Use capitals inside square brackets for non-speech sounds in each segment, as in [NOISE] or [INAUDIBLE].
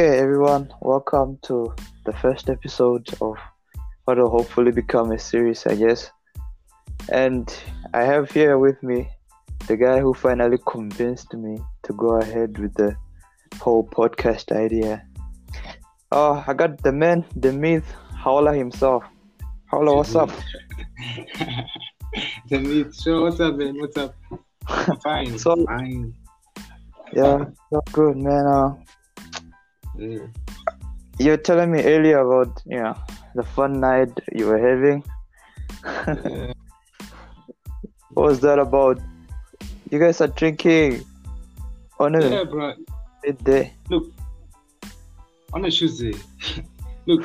Okay, everyone, welcome to the first episode of what will hopefully become a series, I guess. And I have here with me the guy who finally convinced me to go ahead with the whole podcast idea. Oh, I got the man, the myth, Howler himself. Howler, what's up? [LAUGHS] the meat show. What's up, man? What's up? I'm [LAUGHS] fine. So- fine. Yeah, so good, man. Uh, Yeah. you were telling me earlier about, you know, the fun night you were having. Yeah. [LAUGHS] What was that about? You guys are drinking on a yeah, bro. midday. Look, on a Tuesday. [LAUGHS] Look,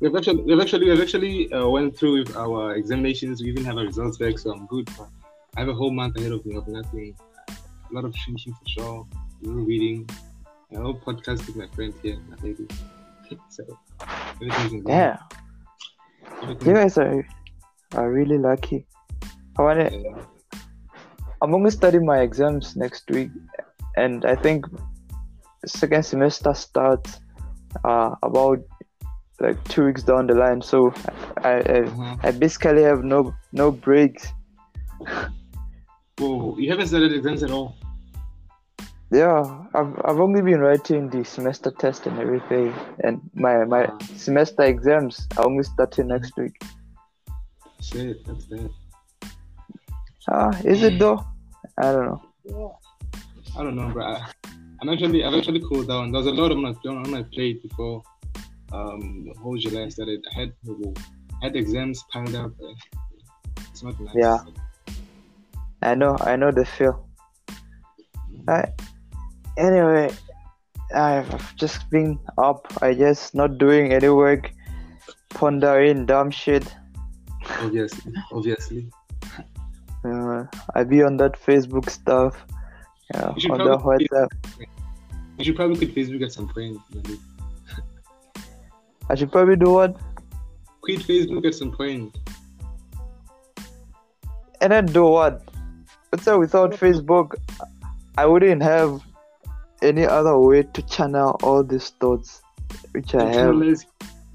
we've actually, we've actually, we've actually uh, went through with our examinations. We even have our results back, so I'm good. Bro. I have a whole month ahead of me of nothing. A lot of drinking for sure. A little reading. A whole podcast with my friend here, my lady. [LAUGHS] So everything's in good. Yeah, you guys are are really lucky. I wanna, yeah. I'm only studying my exams next week, and I think second semester starts uh, about like two weeks down the line. So I I, Uh-huh. I basically have no no breaks. Whoa, you haven't started exams at all. Yeah, I've I've only been writing the semester test and everything, and my my Ah. semester exams are only starting next week. Shit, that's bad. Ah, is it though? I don't know. Yeah. I don't know, bro. I, I'm actually, I've actually cooled down. There's a lot on my on my plate before um the whole July started. I had I had exams piled up. It's not nice. Yeah. I know, I know the feel. I, anyway, I've just been up, I guess, not doing any work, pondering dumb shit. Obviously, obviously. Uh, I be on that Facebook stuff, yeah, You on the probably- WhatsApp. You should probably quit Facebook at some point. maybe. I should probably do what? Quit Facebook at some point. And then do what? But so without Facebook, I wouldn't have any other way to channel all these thoughts which I have. Internalize,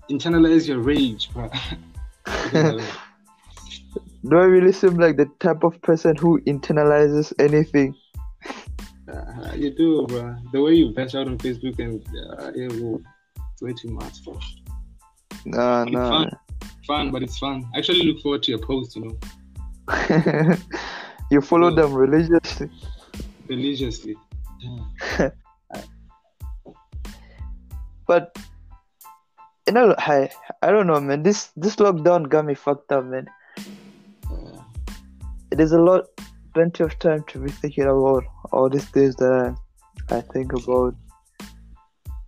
internalize your rage, bro. [LAUGHS] [LAUGHS] Do I really seem like the type of person who internalizes anything? Uh, you do, bro. The way you bash out on Facebook and uh, yeah, whoa, it's way too much, bro. Nah, It's nah. fun. Fun, but it's fun. I actually look forward to your post, you know, [LAUGHS] you follow them religiously. religiously. [LAUGHS] But you know, I I don't know, man. This this lockdown got me fucked up, man. Uh, There's a lot, plenty of time to be thinking about all these things that I, I think about.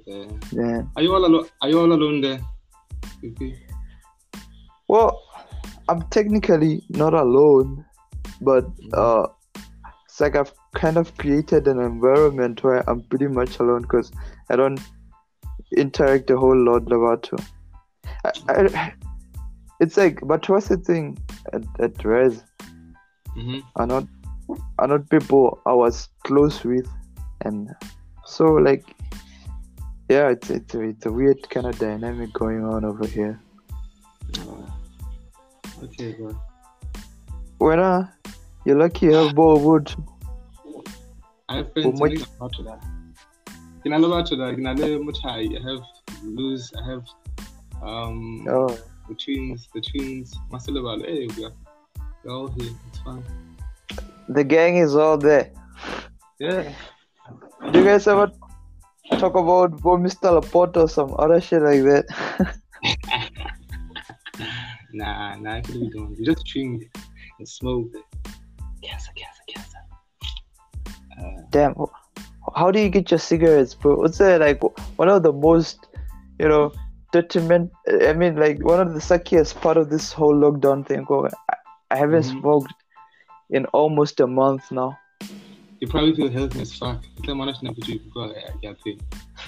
Yeah. Man, are you all alone? Are you all alone there? Okay. well, I'm technically not alone, but uh, it's like I've kind of created an environment where I'm pretty much alone because I don't interact a whole lot about to. I, I, it's like, but what's the thing at, at Res Mm-hmm. are not are not people I was close with, and so like, yeah, it's it's a, it's a weird kind of dynamic going on over here. Okay, bro. When uh, you're lucky you have Bollywood. I have friends What- who about to that. Can I love about to that? Can I live much high? I have lose. I have um Oh, the twins. The twins. Marcelo about hey, we are we're all here. It's fine. the gang is all there. Yeah. Do you guys ever talk about Bo Mr. Laporte or some other shit like that? [LAUGHS] Nah, nah. Actually, we don't. We just drink and smoke. Cancer, cancer, cancer. Damn, how do you get your cigarettes, bro? What's that like? One of the most, you know, detriment. I mean, like one of the suckiest part of this whole lockdown thing. Going, I, I haven't Mhm. smoked in almost a month now. you probably feel healthy as fuck. Come on, na kutu go I can't say.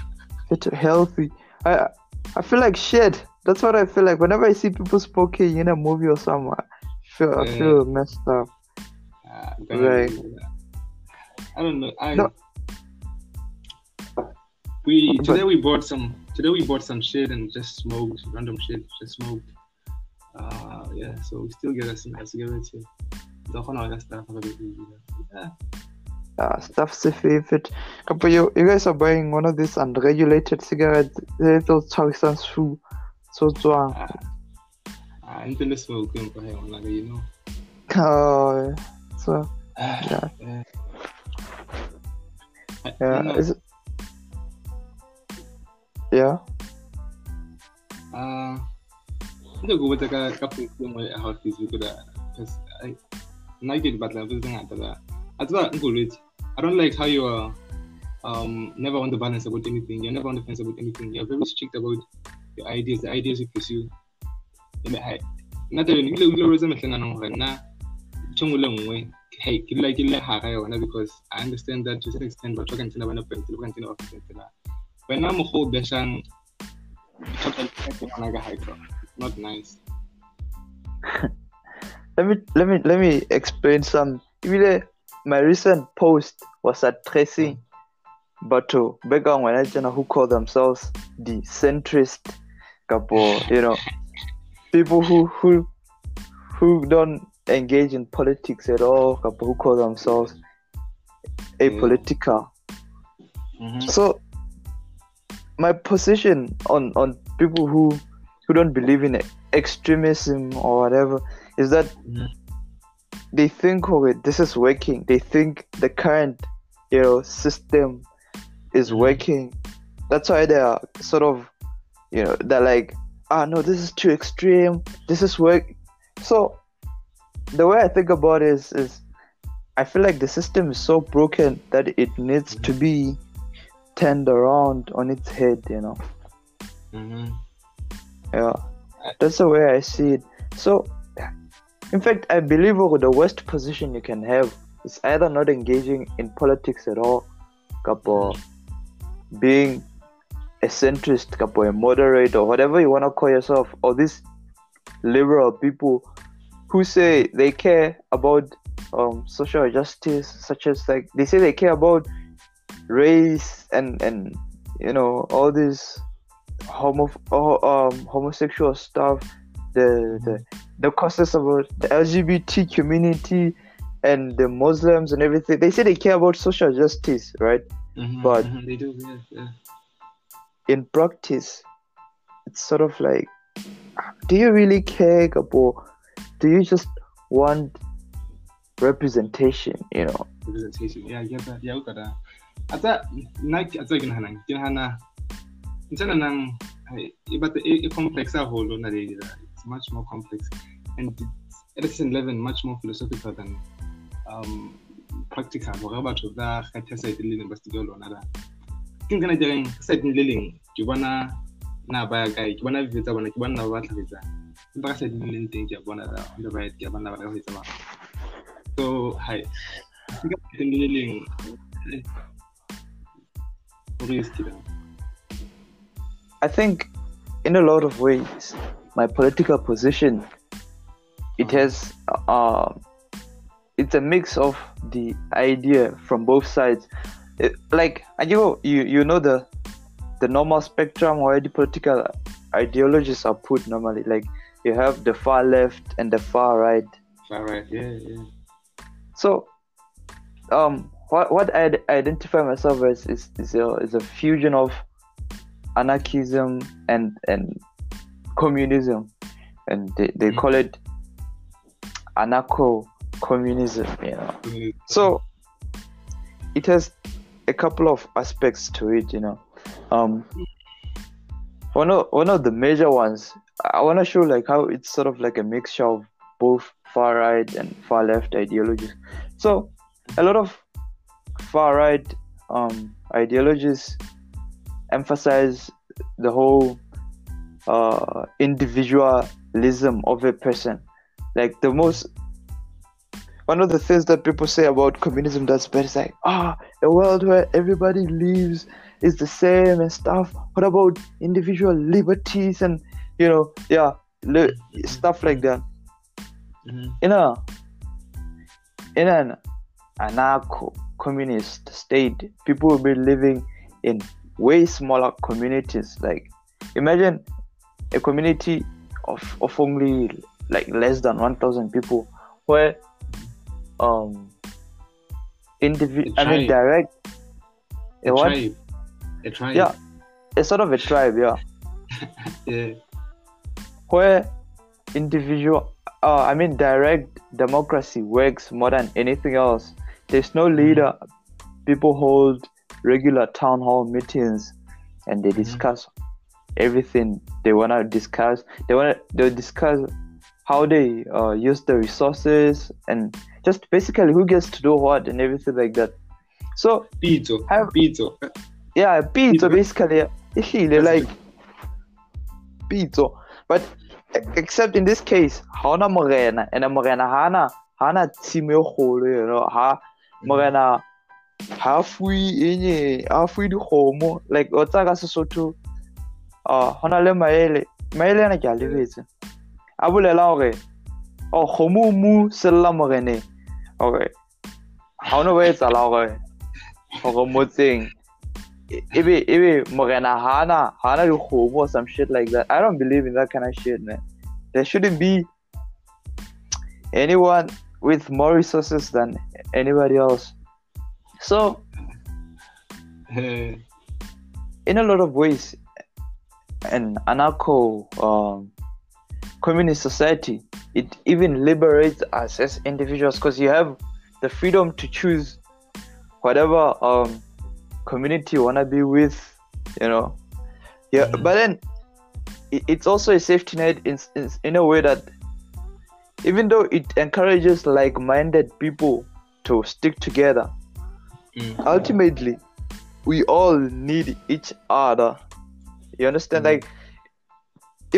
[LAUGHS] It's healthy. I I feel like shit. That's what I feel like whenever I see people smoking in a movie or somewhere. I feel I feel messed up. Uh, Right. I don't know. I No. We But- today we bought some today we bought some shit and just smoked random shit, just smoked. Uh yeah, so we still get us some cigarettes here. The whole other stuff a bit easier. Yeah. uh, stuff's a favorite. Kapo, you, you guys are buying one of these unregulated cigarettes. Little Chawisan shoe. So zwang. Ah, ah, until the smoke yung pahay like you know. Oh, so Ah, yeah, yeah. I- yeah. you know, Is it? Yeah. Uh, hindi ko bata ka kapag mo how this we could because I na get but like this nga taga at ba ngulwit I don't like how you are um never on the balance about anything you're never on the fence about anything you're very strict about your ideas the ideas you pursue I na tayo ni lo lo reza mehlangano hore na tshongo le nngwe hey ke like le ha ga yona because I understand that to some extent but talking to bana pente lo kan tsena office tsena wena mo go beshang not nice. [LAUGHS] Let me let me let me explain some. My recent post was addressing Bato Begang when I know who call themselves the centrist couple, you know, [LAUGHS] people who who who don't engage in politics at all, who call themselves apolitical. Mm-hmm. So my position on on people who who don't believe in extremism or whatever is that Mhm. they think oh wait, this is working. They think the current you know system is Mhm. working. That's why they are sort of you know they're like ah no this is too extreme. This is work. So the way I think about it is is I feel like the system is so broken that it needs to be turned around on its head, you know. Mm-hmm. Yeah. That's the way I see it. So in fact I believe the worst position you can have is either not engaging in politics at all, couple being a centrist, couple a moderate or whatever you wanna call yourself, or these liberal people who say they care about um, social justice, such as like they say they care about race and and you know all this homo um homosexual stuff, the the the causes about the LGBT community and the Muslims and everything. They say they care about social justice, right? Mm-hmm. But- Mhm, they do, yeah, yeah. in practice, it's sort of like, do you really care about? Do you just want representation? You know, Representation, yeah, get that. Yeah, look at that. Ata, Nike, ata ginahana, ginahana. Insana nang, ay, iba i complex a whole na lady It's much more complex, and at a level much more philosophical than um practical. Gore batho ba kgetha side le ba ke lona da. Ke nkana direng side le leng ke bona na ba ya kae ke bona video bona ke bona ba ba so hi eh. I think in a lot of ways, my political position it has uh, it's a mix of the idea from both sides. It- like and you know, you you know the the normal spectrum where the political ideologies are put normally. Like you have the far left and the far right. All right yeah yeah So, um, what what I identify myself as is is a is a fusion of anarchism and and communism, and they, they Mm. call it anarcho communism. You know, so it has a couple of aspects to it. You know, um, one of one of the major ones I want to show like how it's sort of like a mixture of both far right and far left ideologies. So a lot of far right um, ideologies emphasize the whole uh, individualism of a person. Like the most one of the things that people say about communism that's bad is like ah a world where everybody lives is the same and stuff. What about individual liberties and you know yeah li- stuff like that Mhm. in a in an anarcho communist state people will be living in way smaller communities. Like imagine a community of, of only like less than one thousand people where um individual I mean direct a A what? tribe. A tribe. Yeah. a sort of a tribe, yeah. [LAUGHS] Yeah. Where individual uh, i mean direct democracy works more than anything else. There's no leader. People hold regular town hall meetings and they discuss everything they want to discuss. They want to they discuss how they uh, use the resources and just basically who gets to do what and everything like that. So Pizzo. Have- Pizzo. yeah pizza Yeah. basically [LAUGHS] ehlile like pitso but except in this case ha ona morena and morena hana hana tshimo e kgolo you know ha morena ha fui enye ha fui dikgomo. Like o tsa ka sesotho uh, ho na le maele maele ana ke a lebetse. A bolela hore o kgomo mu sella moreneng. Okay ha ono ba etsala hore hore motseng ebe ebe morena hana hana dikgomo or some shit like that. I don't believe in that kind of shit man. There shouldn't be anyone with more resources than anybody else. So [LAUGHS] in a lot of ways an anarcho um, communist society it even liberates us as individuals because you have the freedom to choose whatever um, community you want to be with you know yeah Mhm. but then it, it's also a safety net in, in, in a way that even though it encourages like-minded people to stick together mm. ultimately we all need each other you understand Mhm. like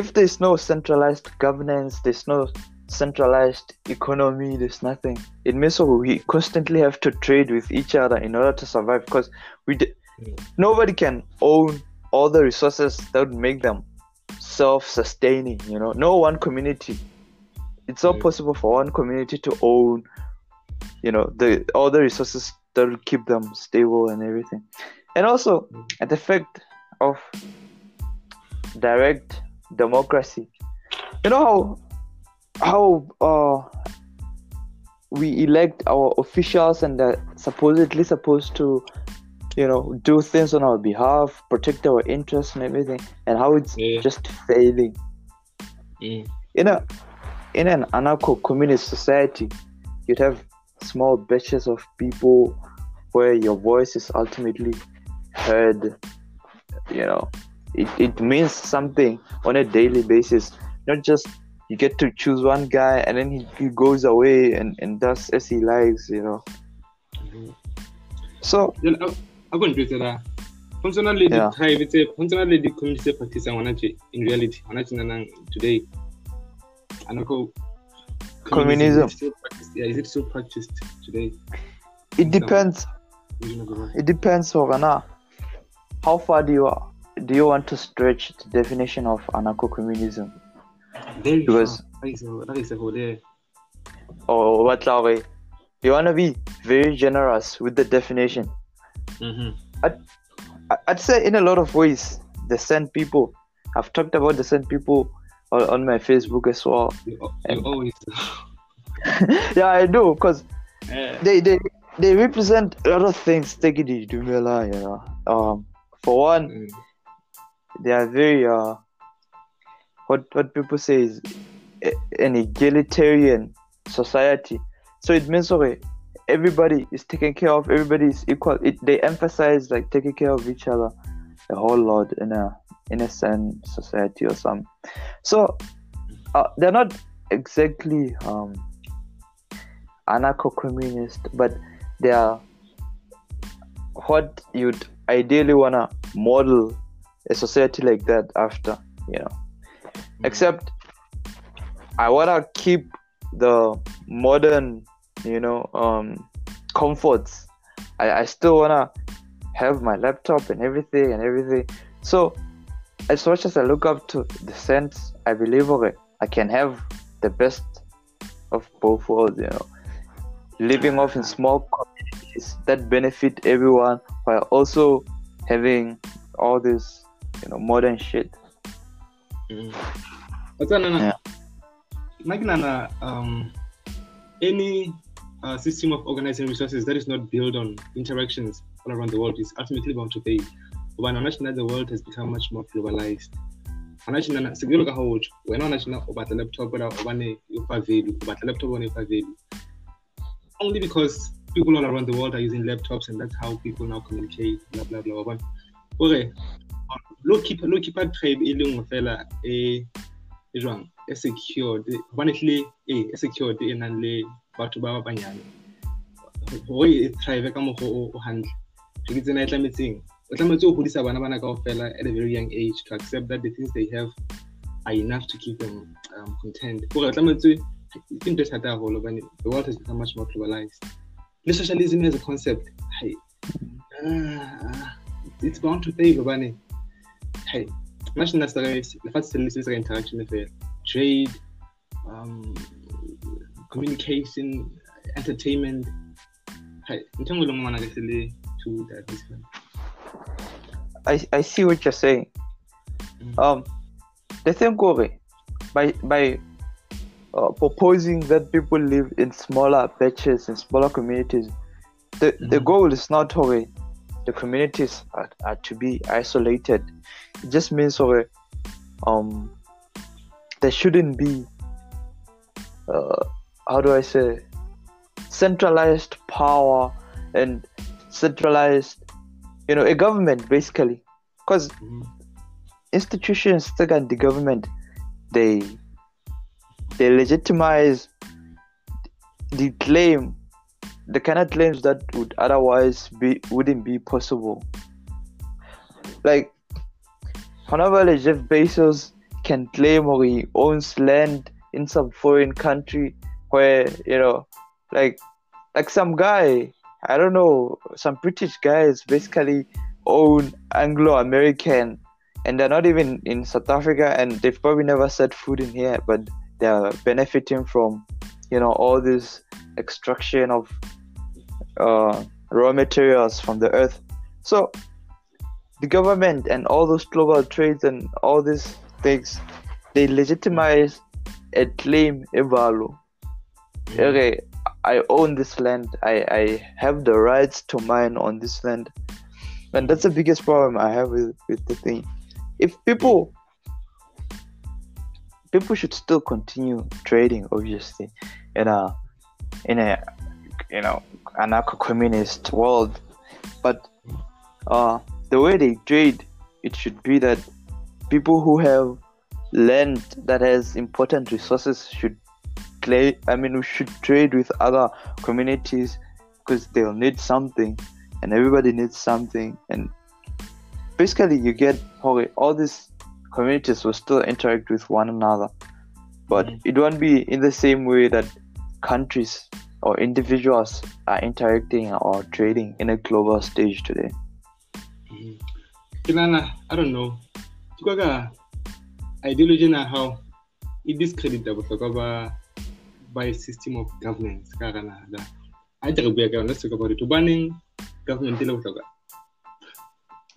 if there's no centralized governance there's no centralized economy there's nothing it means we constantly have to trade with each other in order to survive because we d- Mm. nobody can own all the resources that would make them self-sustaining you know no one community it's not Mm. possible for one community to own you know the all the resources that will keep them stable and everything and also Mm. at the fact of direct democracy you know how how uh we elect our officials and they're supposedly supposed to you know do things on our behalf protect our interests and everything and how it's Yeah. just failing Mm. in a in an anarcho-communist society you'd have small batches of people where your voice is ultimately heard you know it, it means something on a daily basis not just you get to choose one guy and then he, he goes away and, and does as he likes you know so Jwale, a- a ko ntjwetsa la ho ntsona le Yeah. tse ho ntsona le di-community tse practisang hona tje in reality hona tjenanang today anarcho Communism. is it still practiced- yeah, is it still practiced today it depends the world? it depends Horana. how far do you do you want to stretch the definition of anarcho-communism Very Because- far. That is a- that is a whole there. or what Laure? You want to be very generous with the definition. Mhm. I- I'd say in a lot of ways, the San people. I've talked about the San people on, on my Facebook as well. You, you And- always [LAUGHS] [LAUGHS] yeah, I do because Eh, they they they represent a lot of things. Take it you know. Um, for one, mm, they are very uh, what what people say is an egalitarian society. So it means okay, everybody is taken care of. Everybody is equal. It, they emphasize like taking care of each other a whole lot in a in a San society or some. So uh, they're not exactly um, anarcho-communist, but they are what you'd ideally wanna model a society like that after, you know. Except I wanna keep the modern, you know, um, comforts. I, I still wanna have my laptop and everything and everything. So as much as I look up to the sense, I believe okay, I can have the best of both worlds, you know. Living off in small communities that benefit everyone while also having all this, you know, modern shit. Mm. But then, Yeah. yeah. um, any uh, system of organizing resources that is not built on interactions all around the world is ultimately bound to fail. But now the world has become much more globalized. Anashina sekelo ka ho wena o batla laptop ora o bane o fa value o batla laptop o ne fa value only because people all around the world are using laptops and that's how people now communicate blah blah blah okay lo keep lo keep a tribe e le nngwe fela e e jwang? E secured hobane hle e e secured e nang le batho ba ba banyane hore e thrive ka mokgwa o hantle. Ke tsena e tlametseng o tlametse o godisa bana bana kaofela at a very young age to accept that the things they have are enough to keep them um, content. Gore o tlametse ke ntho e thata haholo hobane the world has become much more globalized. Le socialism as a concept hey, uh, it's bound to fail hobane hey, lefatshe se le se ka interaction fela trade um, communication entertainment hey, ntho engwe le ngwe ngwana ke se le too diversified I, I see what you're saying. Mm. Um, the thing, Kore, by by uh, proposing that people live in smaller batches in smaller communities, the the Mhm. goal is not Kore, the communities are, are to be isolated. It just means Kore, um, there shouldn't be, uh, how do I say, centralized power and centralized, you know, a government basically, because Mhm. institutions the government. They they legitimize the claim the kind of claims that would otherwise be wouldn't be possible. Like honorable jeff bezos can claim or he owns land in some foreign country where you know like like some guy i don't know some british guys basically own anglo-american and they're not even in South Africa, and they've probably never set foot in here, but they're benefiting from, you know, all this extraction of uh, raw materials from the earth. So, the government and all those global trades and all these things, they legitimize a claim, a value. Okay, I own this land. I, I have the rights to mine on this land. And that's the biggest problem I have with, with the thing. If people people should still continue trading obviously in a in a you know anarcho communist world. But uh the way they trade it should be that people who have land that has important resources should play I mean we should trade with other communities because they'll need something and everybody needs something and basically you get okay, all these communities will still interact with one another but Mhm. it won't be in the same way that countries or individuals are interacting or trading in a global stage today. Ke nahana, I don't know. Ke ka ideology na how e discredita bohlokwa ba a system of governance ka hara naha da. Ha ke re bua ka yona se ka bore hobaneng government e le bohlokwa.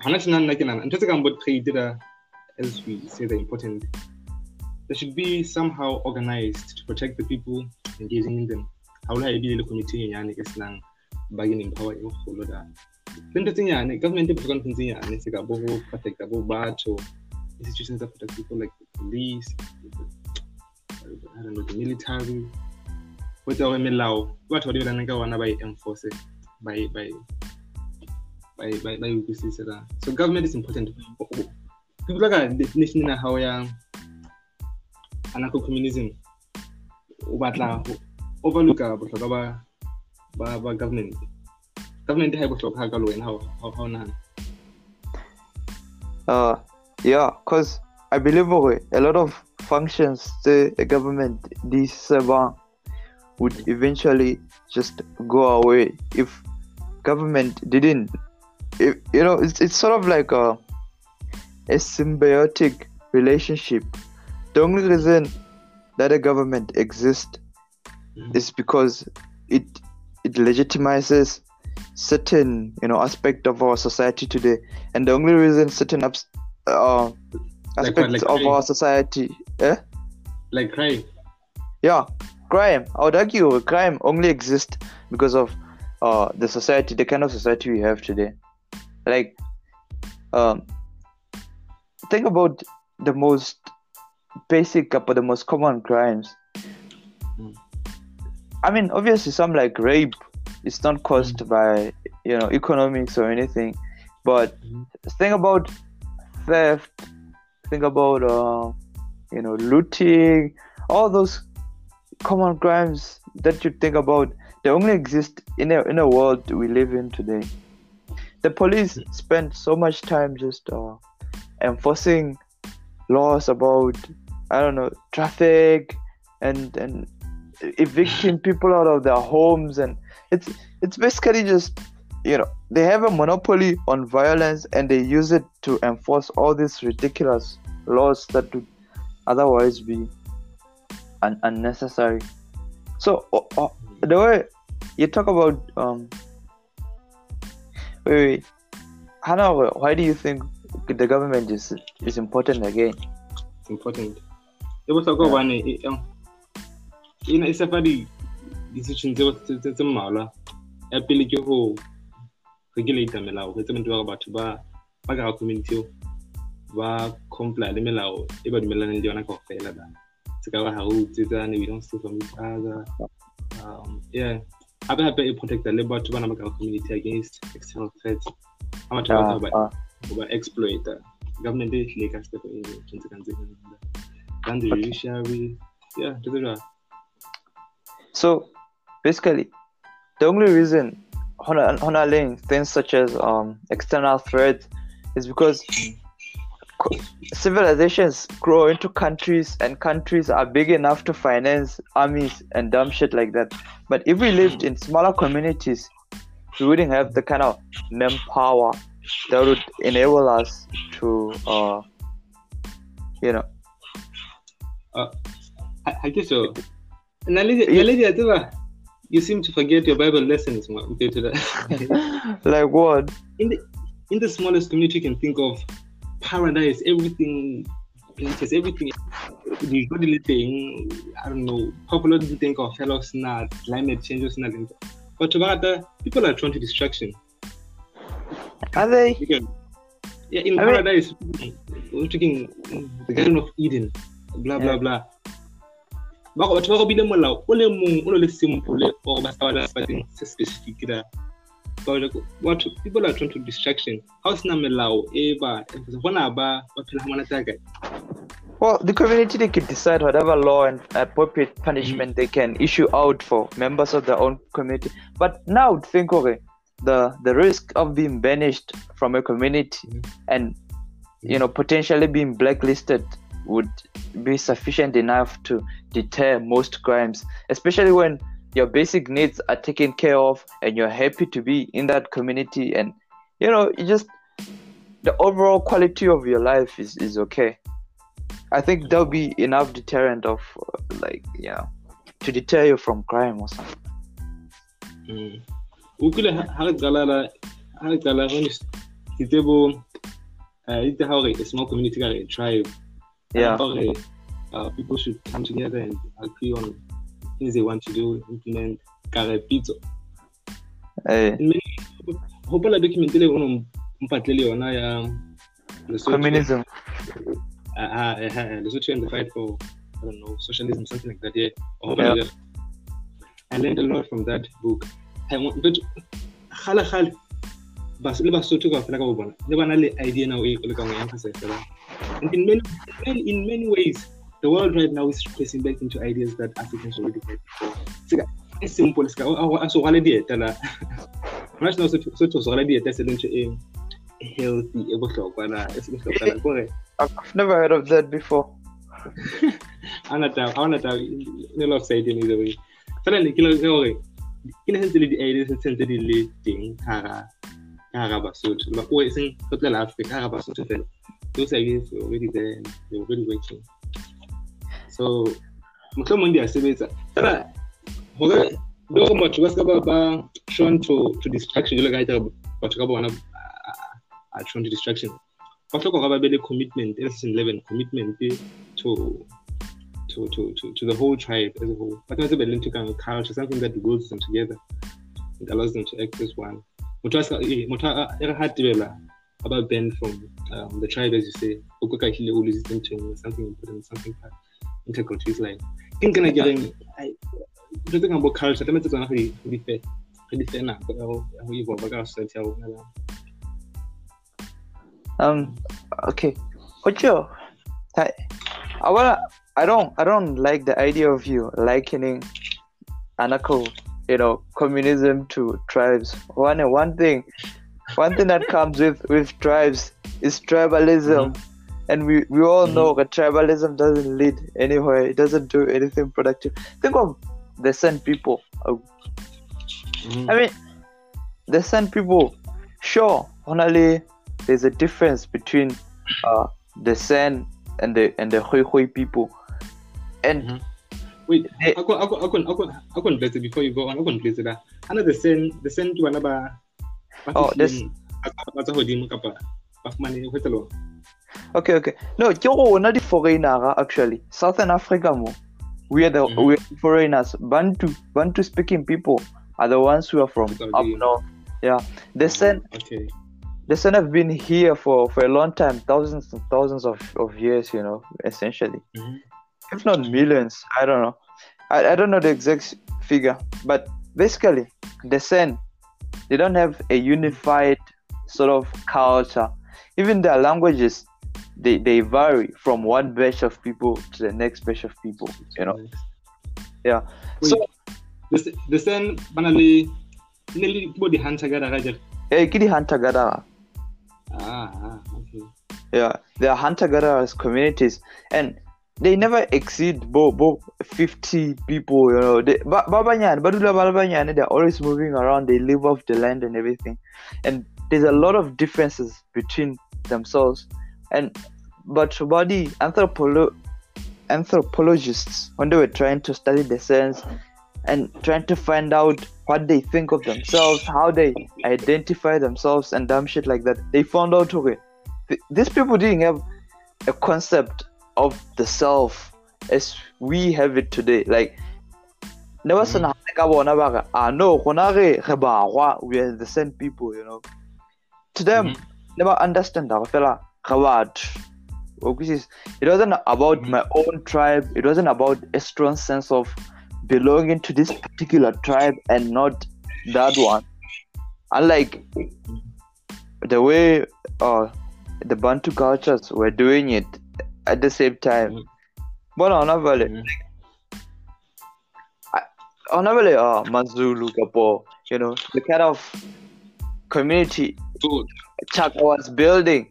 Hana tjena nna ke nahana ntho tse kang bo trade da as we say they're important. They should be somehow organized to protect the people engaging in them. Ha hona ebile le committee e nyane e senang bargaining power e kgolo da. Tse nyane government ntho tse nyane se ka bo ho bo batho institutions that protect people like the police I don't know, the military. Ho etsa hore melao ke batho ba di belanang ka ona ba enforce e ba e- ba e utlwisise ka so government is important. Ke utlwa ka definition ena hao ya anarcho communism. O batla ho overlooka ba ba government government ha e bohlokwa ha ka le wena ha o- ha o- ha o nahana uh yeah because i believe a lot of functions the, government these seven would eventually just go away if government didn't if, you know it's, it's sort of like a a symbiotic relationship the only reason that a government exists Mhm. is because it it legitimizes certain you know aspect of our society today, and the only reason certain abs- uh, Like aspects like of crime? our society, eh? Like crime. Yeah, crime. I would argue crime only exists because of uh, the society, the kind of society we have today. Like, um, think about the most basic or the most common crimes. Mm. I mean, obviously, some like rape is not caused by you know economics or anything, but Mhm. think about theft. Think about uh, you know looting. All those common crimes that you think about they only exist in a in a world we live in today. The police spend so much time just uh, enforcing laws about I don't know traffic and and [LAUGHS] evicting people out of their homes and it's it's basically just you know they have a monopoly on violence and they use it to enforce all these ridiculous laws that would otherwise be un- unnecessary. So uh, uh, the way you talk about um wait, wait Hannah, why do you think the government is is important again? It's important. E bohlokwa hobane e- e- ena e sa fa di decision tse tse- tse mmalwa. Ya pele ke ho regulate melao ho etsa bonnete ba batho ba ka community eo ba comply le melao e ba dumellaneng le yona kaofela se ka ba ha re utsetsane we don't steal from each other. Um, yeah. Hape hape e protecta le batho bana ba ka community against external threats. Ha batho ba Ah, ba ah. ho ba exploiter government e hlile ka step e ka ntse than the Okay. judiciary. Yeah ntho tse jwalo. So basically, the only reason Hona- Honaling things such as um, external threats is because co- civilizations grow into countries and countries are big enough to finance armies and dumb shit like that. But if we lived in smaller communities, we wouldn't have the kind of manpower that would enable us to, uh, you know, Uh, I, I guess so. Naledi, Naledi, I think, you seem to forget your Bible lessons, man. Okay, to that. [LAUGHS] like what? in the in the smallest community, you can think of paradise, everything, places, everything. The godly thing, I don't know. Popular to think of fellow snap, climate change, or something. But to that, people are drawn to destruction. Are they? Can, yeah, in mean- paradise, we're talking the Garden of Eden, blah blah blah. Ba batho ba molao o le mong o no le simple or ba sa ba something se specific da. What people are trying to distraction. How is na melao e ba ba ba phela monate ka. Well, the community they could decide whatever law and appropriate punishment they can issue out for members of their own community. But now think of it, the the risk of being banished from a community Mhm. and you know potentially being blacklisted would be sufficient enough to deter most crimes, especially when your basic needs are taken care of and you're happy to be in that community and you know you just the overall quality of your life is, is okay. I think there'll be enough deterrent of uh, like yeah to deter you from crime or something. Ha re a small community tribe yeah uh, people should come together and agree on things they want to do, implement Karepito. eh, Hopola document le ono mpatlele yona ya Lesotho. communism Ah, ah, eh, eh, Lesotho and the fight for I don't know socialism, something like that. Yeah. Hopola Yeah. I learned a lot from that book. But bas le basotho ka fela ka bo bona le bana le idea now e le ka ngwe fela and in many in many ways the world right now is tracing back into ideas that Africans already had before. Sika, it's simple. Sika, oh, so wala dieta la. Right now, so so so wala dieta se lento e healthy e bohlokwa na e se bohlokwa na kore i've never heard of that before [LAUGHS] ana ta ana ta ne lo side ni the way. Fela le kile ke hore ke ne sentse le di ideas se sentse di le teng kara kara basotho. Ba o seng go tlela Africa kara basotho fela. Those ideas were already there were already working. So a sebetsa fela hore Though batho ba ska ba ba shown to distraction jalo ka ita batho ka bona shown to distraction gore ba be le commitment e season 11 commitment eh, to to, to, to, to the whole tribe as a whole. But about into kind culture, something that glues them together. It allows them to act as one. Mutwa had to about Ben from um, the tribe, as you say. Okuka hile always something important, something integral to his life. King kana getting I talking about culture, tama tsona go di fe di fe go evolve ka society ya rona. Um okay. Ocho. I wanna I don't I don't like the idea of you likening anarcho, you know, communism to tribes. One one thing one thing that comes with with tribes is tribalism. Mm-hmm. And we, we all mm-hmm. know that tribalism doesn't lead anywhere. It doesn't do anything productive. Think of the San people. Mm-hmm. I mean, the San people. Sure, only there's a difference between uh, the San and the and the Khoikhoi people and mm-hmm. Wait, I can I can I can I can I place it before you go on. I can place it there. I know the same the same to another. Oh, this. Okay, okay. No, ke go ona di foreigner actually. Southern Africa mo. We are the mm-hmm. we are foreigners. Bantu Bantu speaking people are the ones who are from okay. up north. Yeah. The San okay. The San have been here for, for a long time, thousands and thousands of, of years, you know, essentially. Mm-hmm if not millions. I don't know. I, I don't know the exact figure, but basically, the San, they don't have a unified sort of culture. Even their languages, they, they vary from one batch of people to the next batch of people. You know. Yeah. Wait, so the the San, banally, nearly body hunter gatherer. Yeah, kidi hunter gatherer. Ah, ah, okay. Yeah, they are hunter gatherers communities, and they never exceed bo, bo 50 people you know. They babanyane badula babanyane they're always moving around. They live off the land and everything. And there's a lot of differences between themselves. And but body anthropolo- anthropologists when they were trying to study the sense and trying to find out what they think of themselves how they identify themselves and dumb shit like that they found out okay th- these people didn't have a concept of the self as we have it today like never mm. nagane ka bona ba re ah no gona ge ge bagwa we are the same people you know to them mm-hmm. never understand ga fela ga batho it wasn't about mm-hmm. my own tribe it wasn't about a strong sense of belonging to this particular tribe and not that one unlike the way uh, the bantu cultures were doing it at the same time. Mm. But on a valley, mm. on a valley, uh, Mazulu, Kapo, you know, the kind of community Chaka was building.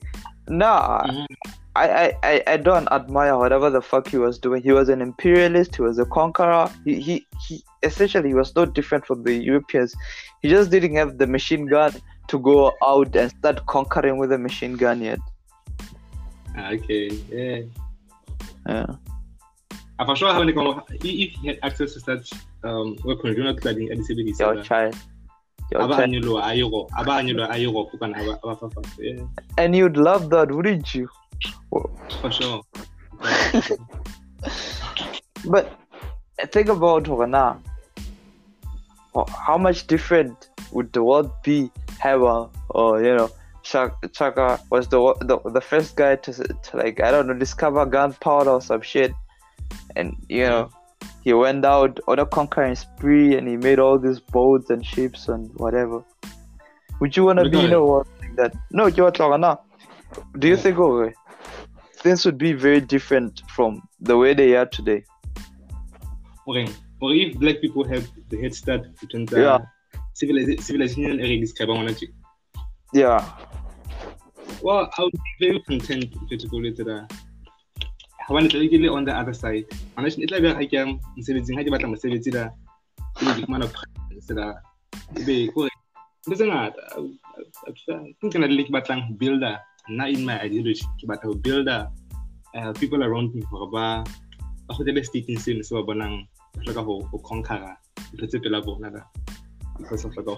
Nah, mm-hmm. I, I, I don't admire whatever the fuck he was doing. He was an imperialist. He was a conqueror. He, he, he essentially he was no different from the Europeans. He just didn't have the machine gun to go out and start conquering with a machine gun yet. Okay, yeah. Yeah. I'm sure how if he had access to such um weapons, you're not cladding at the CBD. Your child. And you'd love that, wouldn't you? For sure. [LAUGHS] but think about now. How much different would the world be have a, or you know, Chaka was the, the the first guy to, to like I don't know discover gunpowder or some shit, and you know he went out on a conquering spree and he made all these boats and ships and whatever. Would you wanna be in a world like that? No, you're talking now. Do you think oh, okay, things would be very different from the way they are today? Okay. Or if black people have the head start between the yeah. civilization describe yeah. Well, I would be very content to go to the Hawane tla on the other side. Honestly, it like I can mosebetsing ha ke batla mosebetsi da ke di fumana sela be ko ntse ngata ke kana le ke batlang builder nna in my ideology ke batla ho builder uh, people around me gore ba ba go tele state seno se ba bonang ba hloka go conquera ntho tse pela bona da because of like go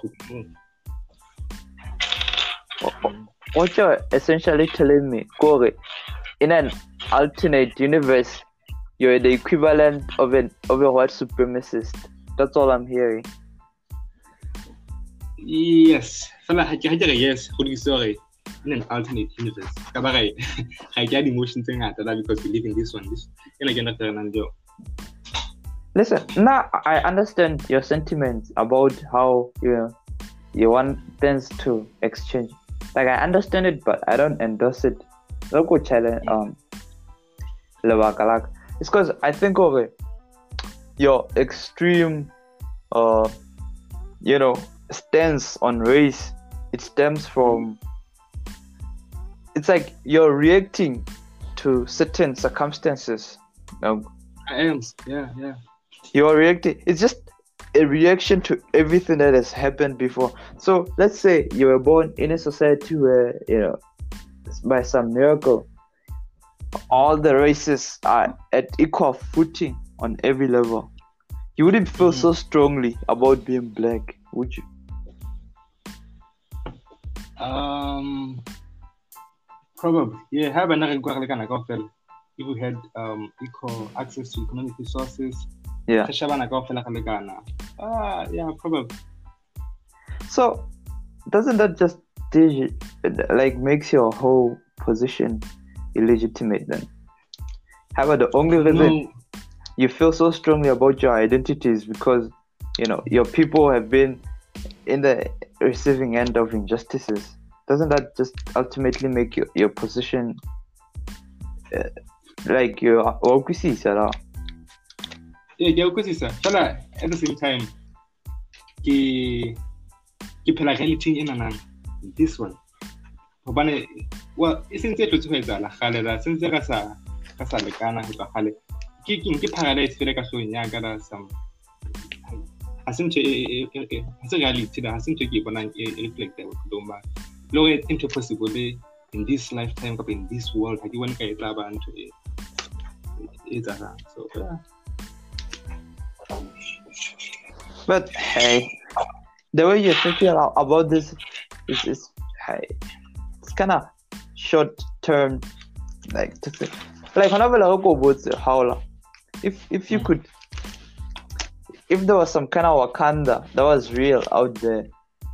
What you're essentially telling me, Corey, in an alternate universe, you're the equivalent of an of a white supremacist. That's all I'm hearing. yes fela ha ke ha re yes go di gore in an alternate universe ka ba ga [LAUGHS] ga ke a di-emotion tse ngata because we live in this one this ena ke nateranang jo Listen, now I understand your sentiments about how you know, you want things to exchange. Like I understand it, but I don't endorse it. Local challenge, um, lebaka la it's because I think of it, your extreme, uh, you know, stance on race. It stems from. It's like you're reacting to certain circumstances. Know, I am yeah yeah you're reacting it's just a reaction to everything that has happened before. So let's say you were born in a society where you know by some miracle all the races are at equal footing on every level. You wouldn't feel so strongly about being black would you? Um, probably. Yeah, have another If we had um, equal access to economic resources, yeah re shebana kaofela ka lekana. Ah, yeah, probably. so doesn't that just digi- like makes your whole position illegitimate then how about the only reason No, you feel so strongly about your identities because you know your people have been in the receiving end of injustices doesn't that just ultimately make your, your position uh, like your okwisisa la yeah, ke a utlwisisa. Fela at the same time, ke ke phela reality ena nang this one. Hobane well, e sentse e tlotse ho etsahala kgale la sentse ka sa ka sa lekana ho tloha kgale. Ke ke ke paradise fela ka hloohong ya ka da some ha se ntho ha se reality da ha se ntho ke bonang e e reflecta bophelong ba le hore ke ntho possible in this lifetime kapa in this world ha ke bone ka e tla ba ntho e e etsahalang so yeah. But hey the way you're thinking about this is, is hey, it's kind of short term like to say like whenever I go about the howler if if you Mm. could if there was some kind of wakanda that was real out there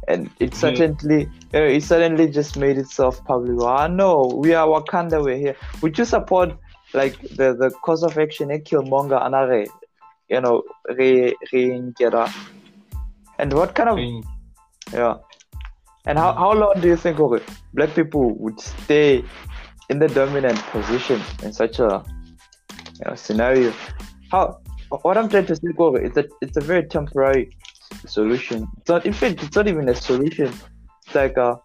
and it certainly you know, it suddenly just made itself public oh no we are wakanda we're here. Would you support like the the cause of action killmonger anare you know re re nkera and what kind of Thing. yeah. And how, how long do you think okay, black people would stay in the dominant position in such a you know, scenario? How what I'm trying to say, Gogo, is that it's a very temporary solution. It's not in fact it's not even a solution. It's like a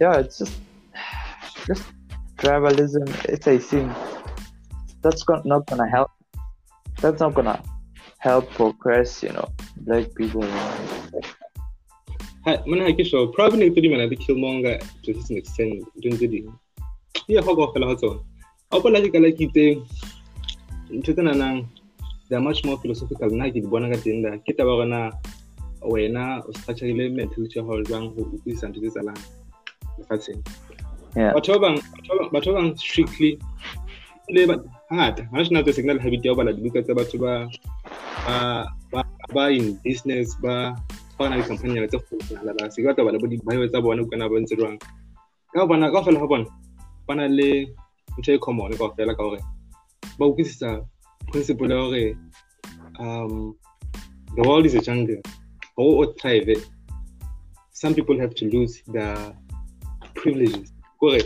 yeah, it's just just tribalism, it's a thing. That's not gonna help that's not gonna help progress, you know, black people. Ha, mona ha ke sure probably tse di mana le killmonger to certain extent ntho tse ding di go go fela ga tsona a bola ke kala ke itse ntho tse they are much more philosophical nna ke di bona ka teng da ke taba gona wena o structurile mentality ya gore jwang go utlwisisa ntho tse tsalang lefatsheng Yeah. batho ba bang strictly le ba- hangata ha se na tse signal habit ya ho bala dibuka tsa batho ba ba ba ba in business ba ba na company tse kgolo la se ka bala bo di-bio tsa bona kana ba ntse jwang. Ka bona ka fela bona ba na le ntho e common ka fela ka hore ba utlwisisa principle ya hore um the world is a jungle. Hore o thrive some people have to lose their privileges. Kore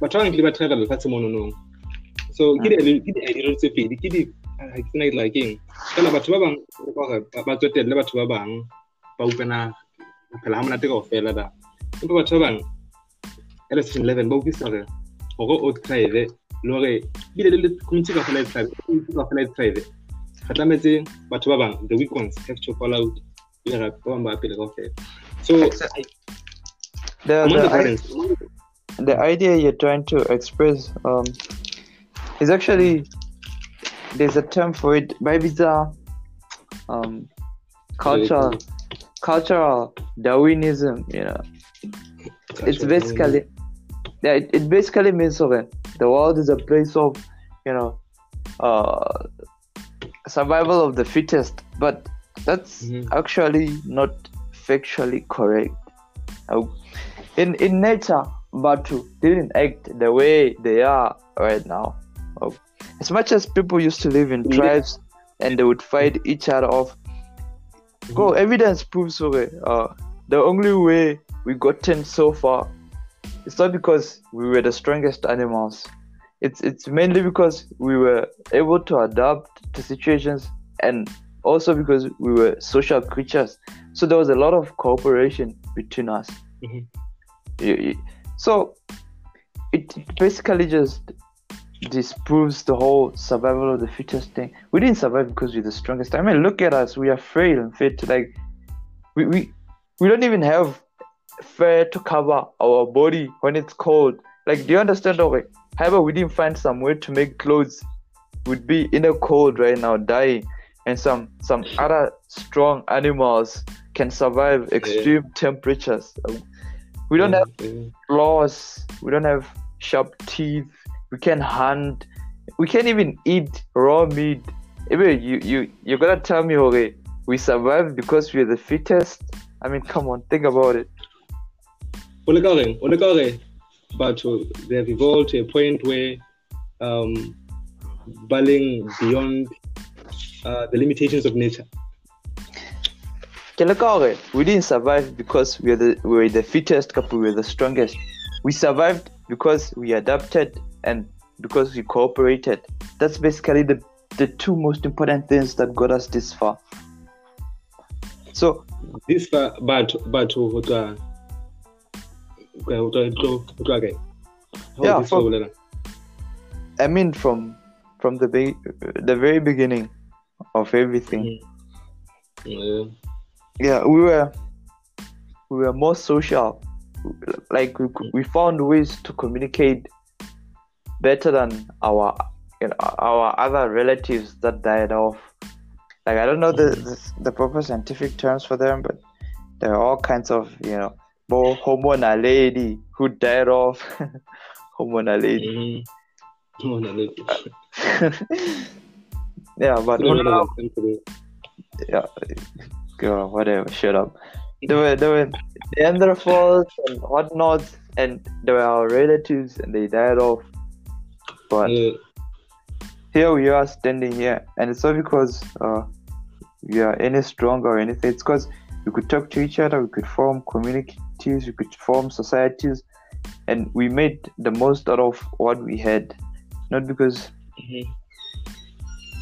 batho ba bang kile ba travel lefatshe mononong so ke di- ke di-idea tse pedi ke di ha ke tsena ke tla keng fela batho ba bang ka hore ba- tswetelle batho ba bang ba ba phela ha monate kao fela da empa batho ba bang ya le section eleven ba utlwisisa hore hore o thrive le hore bile le community ka fela e thrive community ka fela thrive re tlametse batho ba bang the weak ones have to fall out ebile ba bang ba kao fela so The, the, the the idea you're trying to express um, is actually there's a term for it maybe it's a um, cultural cultural Darwinism. You know, it's basically yeah, it, it basically means okay, the world is a place of you know uh, survival of the fittest, but that's Mhm. actually not factually correct. Uh, in in nature, Batu didn't act the way they are right now. As much as people used to live in Yeah. tribes and they would fight each other off, go evidence proves okay, uh, the only way we gotten so far it's not because we were the strongest animals it's it's mainly because we were able to adapt to situations and also because we were social creatures so there was a lot of cooperation between us Mhm. You- so it basically just disproves the whole survival of the fittest thing we didn't survive because we're the strongest i mean look at us we are frail and fit like we, we we don't even have fur to cover our body when it's cold. Like, do you understand? Okay, however, we didn't find some way to make clothes. We'd be in a cold right now, dying, and some some other strong animals can survive extreme temperatures. We don't have Yeah. claws. We don't have sharp teeth. We can hunt. We can't even eat raw meat. Even you you you're gonna tell me, okay, we survived because we're the fittest. I mean, come on, think about it. o leka gore o leka gore batho they have evolved to a point where um ba leng beyond uh, the limitations of nature we didn't survive because we're the we're the fittest couple, we're the strongest. We survived because we adapted and because we cooperated. That's basically the the two most important things that got us this far. So this far batho batho uh, uh, uh, ho tswa ho tswa ho tswa ho tswa kae How Yeah, this for- far bolela? I mean, from from the be- the very beginning of everything, mm. Yeah. yeah, we were we were more social. Like we we found ways to communicate better than our you know, our other relatives that died off. Like I don't know the, the the proper scientific terms for them, but there are all kinds of you know more homo naledi who died off. homo naledi. Mhm. Oh, no, no. yeah, but No, no, who no, knows? no, no. yeah, girl, whatever, shut up. There were there were Neanderthals and whatnot, and there were our relatives, and they died off. But Yeah. here we are standing here, and it's not because uh, we are any stronger or anything. It's because we could talk to each other, we could form communities, we could form societies, and we made the most out of what we had. Not because, Mhm.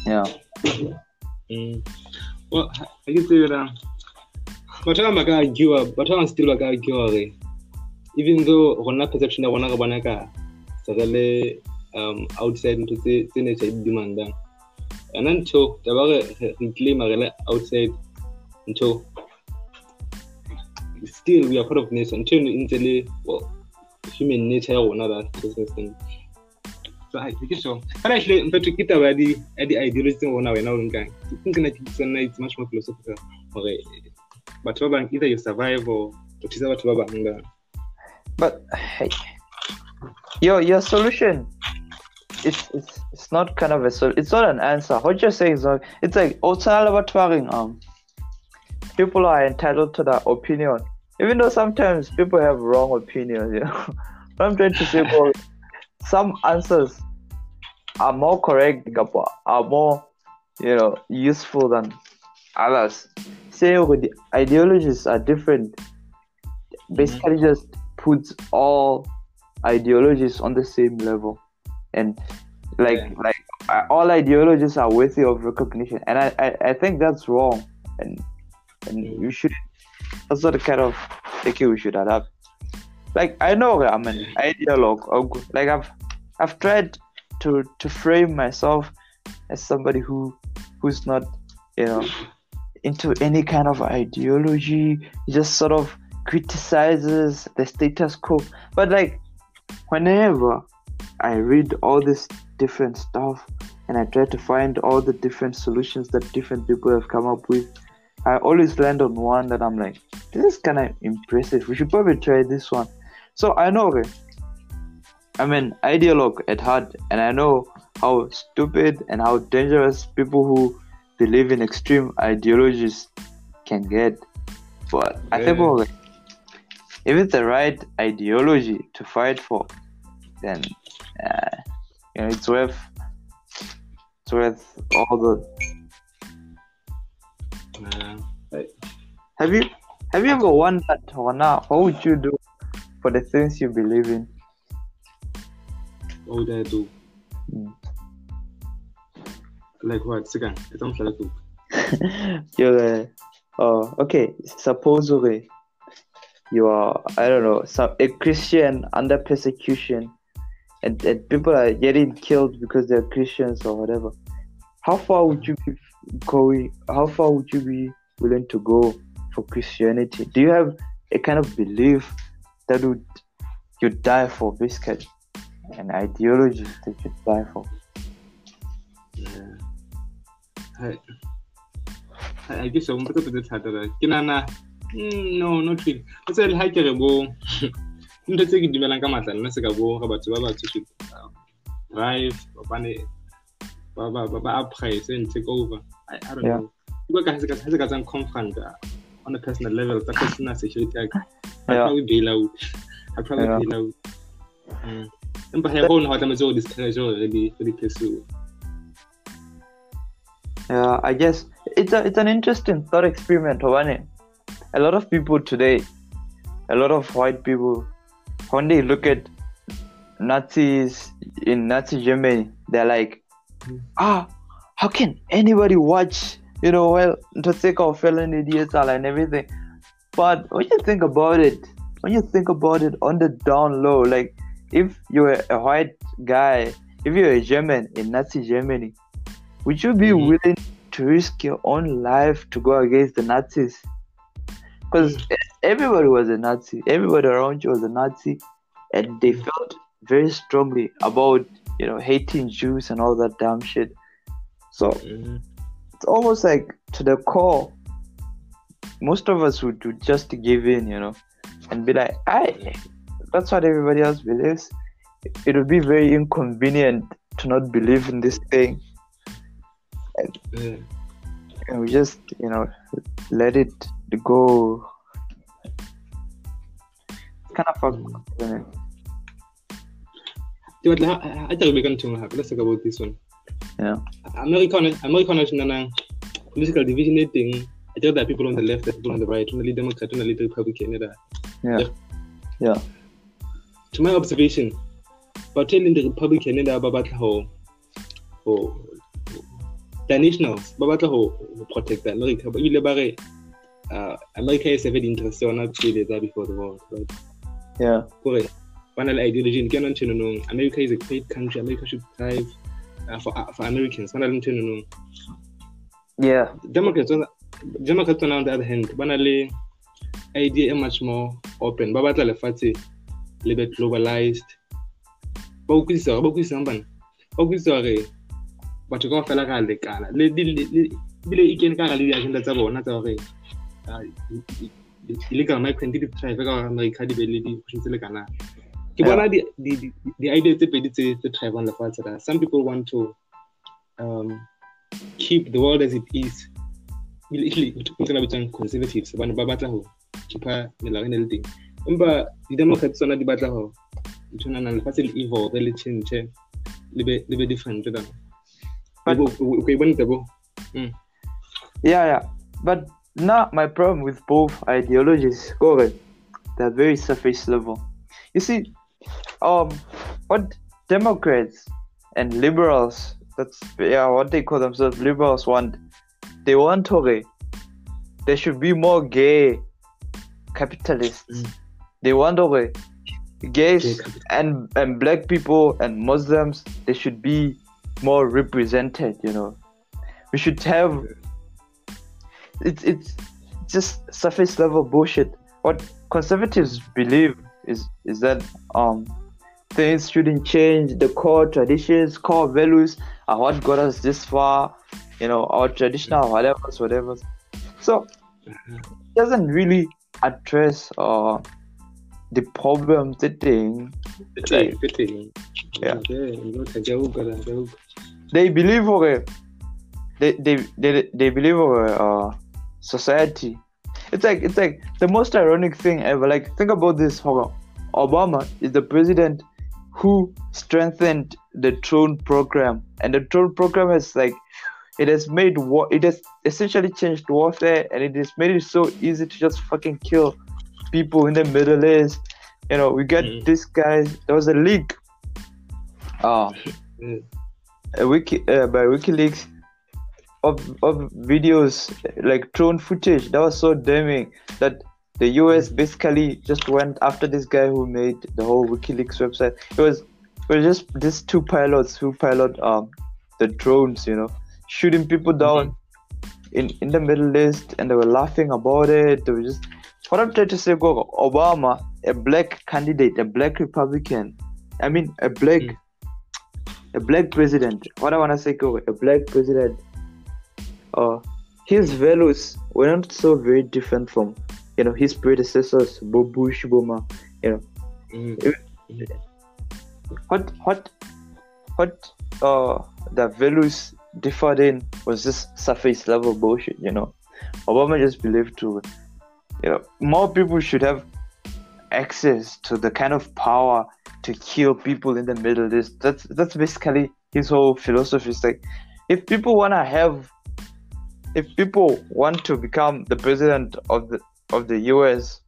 yeah, Mm. Well, ha ke tsebe na batho ba bang ba ka argue batho ba bang still ba ka argue gore even though rona perception ya rona re bona ka se re le um outside ntho tse tse nature e di demandang yona ntho taba re re re le outside ntho still we are part of nature. Ntho eno e ntse le human nature ya rona that to some extent so ai ke so. Kana actually in fact ke taba ya di ya di ideology tse rona wena o nkang ke tsena it's much more philosophical gore batho ba bang either you survive or o thusa batho ba bang. But hey, your your solution it's it's it's not kind of a sol- it's not an answer. What you're saying is not it's like um people are entitled to their opinion. Even though sometimes people have wrong opinions you know. [LAUGHS] What i'm trying to say bro, [LAUGHS] some answers are more correct are more you know useful than others. Say the ideologies are different. Basically just puts all ideologies on the same level and like Yeah. like all ideologies are worthy of recognition and I, I i think that's wrong and and Mm. you should that's not the kind of thinking we should adapt like i know i'm an ideologue like i've i've tried to to frame myself as somebody who who's not you know into any kind of ideology he just sort of criticizes the status quo but like whenever I read all this different stuff and I try to find all the different solutions that different people have come up with. I always land on one that I'm like, this is kind of impressive. We should probably try this one. So I know, okay, I'm an ideologue at heart, and I know how stupid and how dangerous people who believe in extreme ideologies can get. But I think, Yeah. well, if it's the right ideology to fight for, then uh, you know it's worth it's worth all the. Uh, Have you have you ever wondered, now, what would you do for the things you believe in? what would I do? Mm. Like what? Sikan, it's on flat too. you're a, oh okay supposedly you are i don't know some a christian under persecution and, and people are getting killed because they're christians or whatever. How far would you be going how far would you be willing to go for christianity? Do you have a kind of belief that would you die for basically? An ideology that you die for? Yeah. I I guess I'm better to mm, no not really. O tse le ha ke re bo ntho tse ke dumelang ka matla nna se ka bo re batho ba uh, drive ba bane ba ba ba ba uprise and take over. I, I don't Yeah. know. Ka se ka se ka tsang confront uh, on a personal level tsa personal security I Yeah. probably bail out. I probably Yeah. bail out. Mm. Empa ha go no ha tlametse go discourage gore re di re di pursue. Yeah, I guess it's a it's an interesting thought experiment, Hobane. A lot of people today, a lot of white people, when they look at Nazis in Nazi Germany, they're like, ah, how can anybody watch, you know, well, to take off felon idiots and everything. But when you think about it, when you think about it on the down low, like if you're a white guy, if you're a German in Nazi Germany, would you be Mhm. willing to risk your own life to go against the Nazis? Because everybody was a Nazi, everybody around you was a Nazi, and they felt very strongly about you know hating Jews and all that damn shit. So Mm. it's almost like to the core, most of us would, would just give in, you know, and be like, I that's what everybody else believes. It would be very inconvenient to not believe in this thing. Yeah. and we just you know let it go it's kind of fucked isn't it? Ke batla ha- ha- ha ke re beka ntho engwe let's talk about this one. Yeah. America America hona tjena political division teng I tell that people on the left that people on the right only Democrat only Republican da yeah. Yeah. yeah. To my observation batho e leng di-republican e da ba batla ho ho the nationals ba batla ho ho protect America ile ba re uh, America e serve di-interest tsa yona pele tsa before the war right yeah. Na le ideology ntho enonong America is a great country. America should thrive uh, for, uh, for Americans. Ba na le ntho enonong yeah. Democrats on Democrats on the other hand le idea much more open. Ba batla lefatshe le be globalized. Ba utlwisisa ba utlwisisa bana ba utlwisisa gore batho ka fela ga lekana. Le di- le- le- ebile e kene ka gare le di-agenda tsa bona tsa gore ah, illegal migrant di thrive ka gore america di be le di-option tse lekanang ke bona di- di- di- di-idea tse pedi tse tse lefatshe la some people want to um, keep the world as it is ebile ehlile ntho na bitsang conservatives hobane ba batla ho keepa melao e ne le teng empa di-democrat tsona di batla ho ntho nana lefatshe le evolve le change le be le be different than But- o ka e bona tabo yeah yeah but now my problem with both ideologies go they're very surface level. You see um what democrats and liberals that's yeah what they call themselves liberals want they want okay there should be more gay capitalists. Mm. they want okay gays Gay and and black people and muslims they should be more represented you know. We should have it's it's just surface level bullshit what conservatives believe is is that um things shouldn't change. The core traditions, core values are what got us this far. You know, our traditional whatever, whatever. So it doesn't really address uh the problem the thing. Fitting, fitting. Yeah. Okay, okay, jauka la, jauka. They believe okay, they they they, they believe okay, uh society. It's like it's like the most ironic thing ever. Like think about this. Obama is the president who strengthened the drone program, and the drone program has like it has made war. It has essentially changed warfare, and it has made it so easy to just fucking kill people in the Middle East. You know, we got Mm. this guy. There was a leak, uh, Mm. a wiki uh, by WikiLeaks of of videos like drone footage that was so damning that the US basically just went after this guy who made the whole WikiLeaks website. It was it was just these two pilots who pilot um the drones, you know, shooting people down in in the Middle East, and they were laughing about it. They were just what I'm trying to say, go Obama, a black candidate, a black Republican. I mean, a black Mm. a black president. What I wanna say, go a black president. Uh, his values were not so very different from you know his predecessors, Bob Bush, Obama. Mm. What what what uh the values differed in was just surface level bullshit. You know, Obama just believed to you know more people should have access to the kind of power to kill people in the Middle East. That's that's basically his whole philosophy. It's like if people wanna have if people want to become the president of the of the US,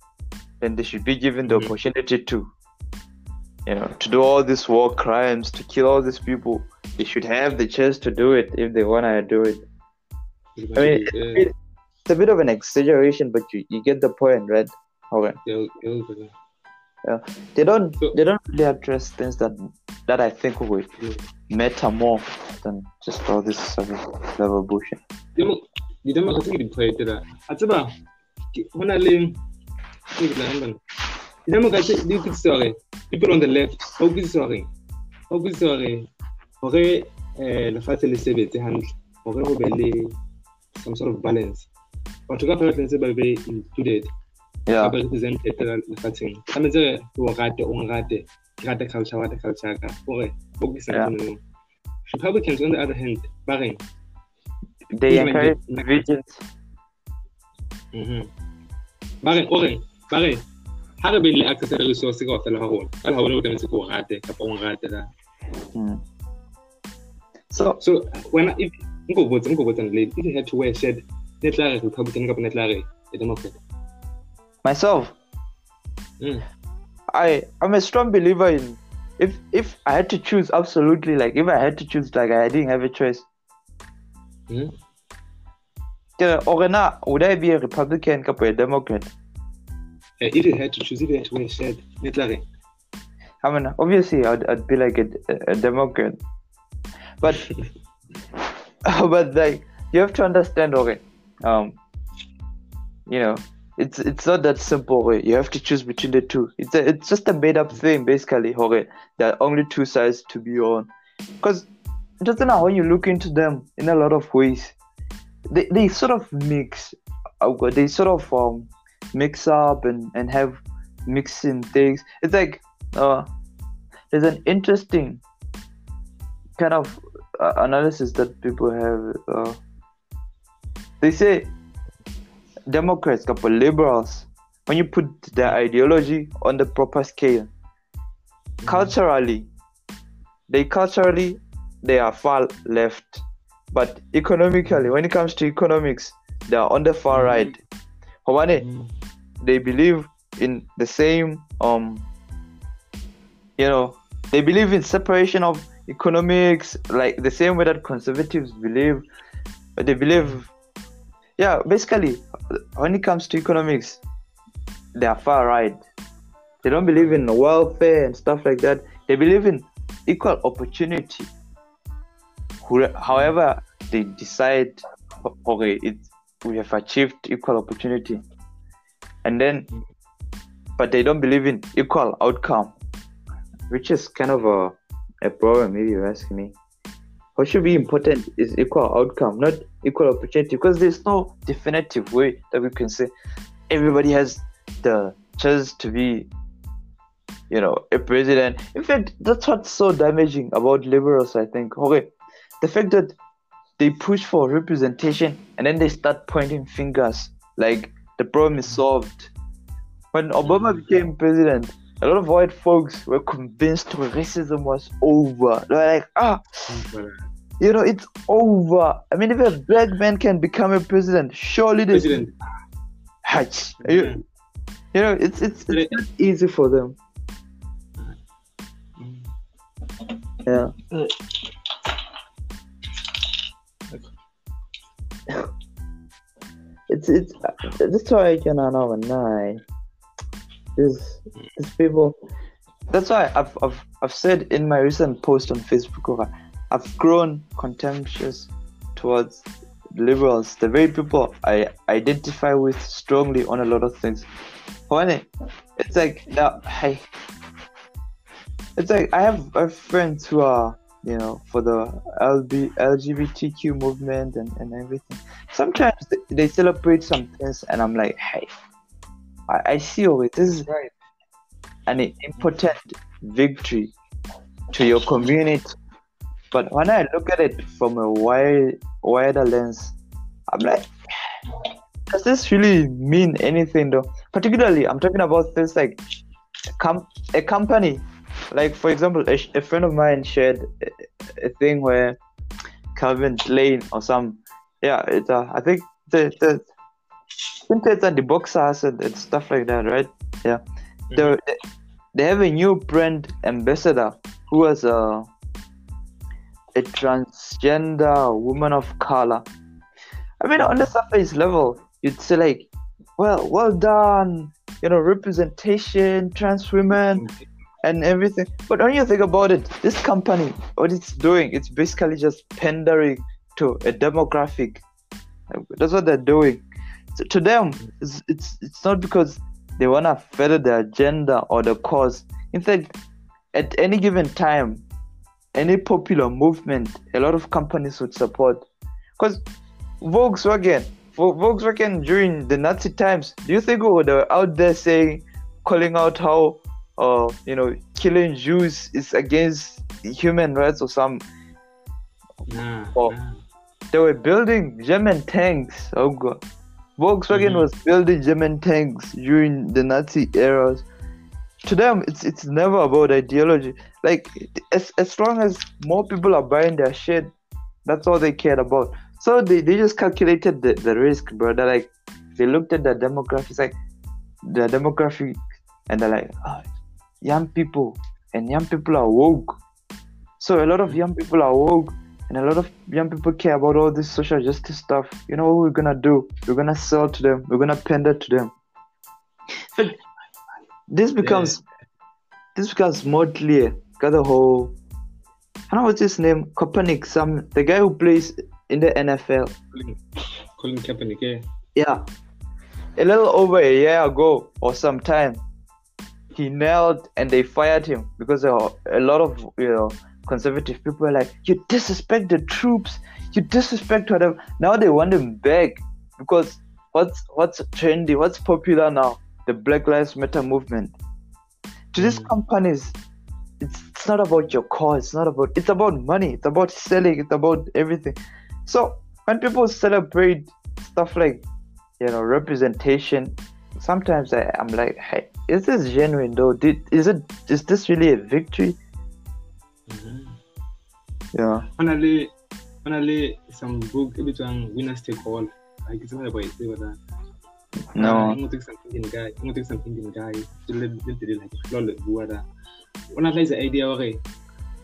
then they should be given the Mhm. opportunity to you know to do all these war crimes, to kill all these people. They should have the chance to do it if they wanna do it. I mean, Yeah, It's a bit of an exaggeration, but you, you get the point, right? Okay. La. They don't So- they don't really address things that that I think would matter more than just all this surface level bullshit. Di-demo ka ke di poetela a tseba ke- ho na le ke ke tla reng bana? di-democrats di utlwisisa hore people on the left ba utlwisisa hore ba utlwisisa hore hore um lefatshe le sebetse hantle. Hore ho be le some sort of balance. Batho ka fela tlametse ba be included Yeah. ba be represented ka lefatsheng tlametse re o rate o nrate ke rate culture o rate culture ya ka hore ba utlwisisa Yeah. ntho eno. republicans on the other hand ba reng They Even encourage the- divisions. Mhm. ba re o re ba re ha re be le access le resource ka ofela ha rona ka ha bona o tlametse ko rate kapa o rate la Mm. So so when if nko botsa nko botsa le if you had to wear shed ne tla re republican kapa ne tla re the democrat myself, mm. I I'm a strong believer in if if I had to choose absolutely like if I had to choose like I didn't have a choice. Mm. Yeah, or not, would I be a Republican or a Democrat? Eh, if you had to choose if you had to wear shed ne tla re I mean, obviously, I'd, I'd be like a, a Democrat, but [LAUGHS] but like you have to understand, okay, um, you know, it's it's not that simple. You have to choose between the two. It's a, it's just a made up thing, basically. Okay, there are only two sides to be on, because just now when you look into them in a lot of ways, they they sort of mix, uh, they sort of um mix up and and have mixing things. It's like uh, there's an interesting kind of uh, analysis that people have. Uh, they say Democrats, couple liberals, when you put their ideology on the proper scale, culturally, they culturally they are far left, but economically, when it comes to economics, they are on the far right. Hawane, Mm. they believe in the same um you know they believe in separation of economics like the same way that conservatives believe but they believe yeah basically when it comes to economics they are far right. They don't believe in welfare and stuff like that. They believe in equal opportunity. However they decide okay it's we have achieved equal opportunity. And then but they don't believe in equal outcome which is kind of a, a problem if you ask me. What should be important is equal outcome, not equal opportunity, because there's no definitive way that we can say everybody has the chance to be, you know, a president. In fact, that's what's so damaging about liberals, I think. Okay, the fact that they push for representation and then they start pointing fingers like the problem is solved. When Obama mm. became president, a lot of white folks were convinced racism was over. They were like, ah, mm, uh, you know, it's over. I mean, if a black man can become a president, surely this President. Hatch. You, you know, it's it's it's not easy for them. Yeah. [LAUGHS] it's it's that's why I cannot know nine. These these people. That's why I've I've I've said in my recent post on Facebook, uh, I've grown contemptuous towards liberals, the very people I identify with strongly on a lot of things. It's like now, I, it's like I have, I have friends who are you know for the LB, LGBTQ movement and, and everything. Sometimes they, they celebrate some things, and I'm like, hey, I, I see all. This is Right. an important victory to your community. But when I look at it from a wide, wider lens, I'm like, does this really mean anything though? Particularly, I'm talking about things like a, com- a company. Like, for example, a, sh- a friend of mine shared a, a thing where Calvin Klein or some, yeah, it's, uh, I think the, the Vintage and the boxers and, and stuff like that, right? Yeah. They they have a new brand ambassador who was a a transgender woman of color. I mean, on the surface level, you'd say like, well, well done, you know, representation, trans women, and everything. But when you think about it, this company, what it's doing, it's basically just pandering to a demographic. That's what they're doing. So to them, it's, it's it's not because they wanna further the agenda or the cause. In fact, at any given time, any popular movement, a lot of companies would support. Because Volkswagen, for Volkswagen during the Nazi times, do you think oh, they were out there saying, calling out how, uh, you know, killing Jews is against human rights or some? Nah, Oh. nah. They were building German tanks. Oh god, Volkswagen Mhm. was building German tanks during the Nazi eras. To them, it's it's never about ideology. Like as as long as more people are buying their shit, that's all they cared about. So they, they just calculated the, the risk, bro. They're like they looked at the demographics, like the demographic, and they're like, oh, young people, and young people are woke. So a lot of young people are woke, and a lot of young people care about all this social justice stuff. You know what we're gonna do? We're gonna sell to them. We're gonna pander to them. This becomes this becomes more clear. Got the whole. I don't know what's his name. Kaepernick, some the guy who plays in the NFL. Colin, Colin Kaepernick, yeah. Yeah, a little over a year ago or some time, he knelt and they fired him because are a lot of you know conservative people were like, you disrespect the troops, you disrespect whatever. Now they want him back because what's what's trendy, what's popular now? The Black Lives Matter movement. To these Mm. companies, it's, it's not about your cause. It's not about. It's about money. It's about selling. It's about everything. So when people celebrate stuff like you know representation sometimes I, i'm like hey is this genuine though Did, is it is this really a victory Mhm. yeah Finally, na le ho na le some book e bitswang Winners Take All. Ke tsebe ba e tseba na. No Ah, e ngotse ke some Indian guy, e ngotse ke some Indian guy. Le tele like flow le bua da. O na tla idea hore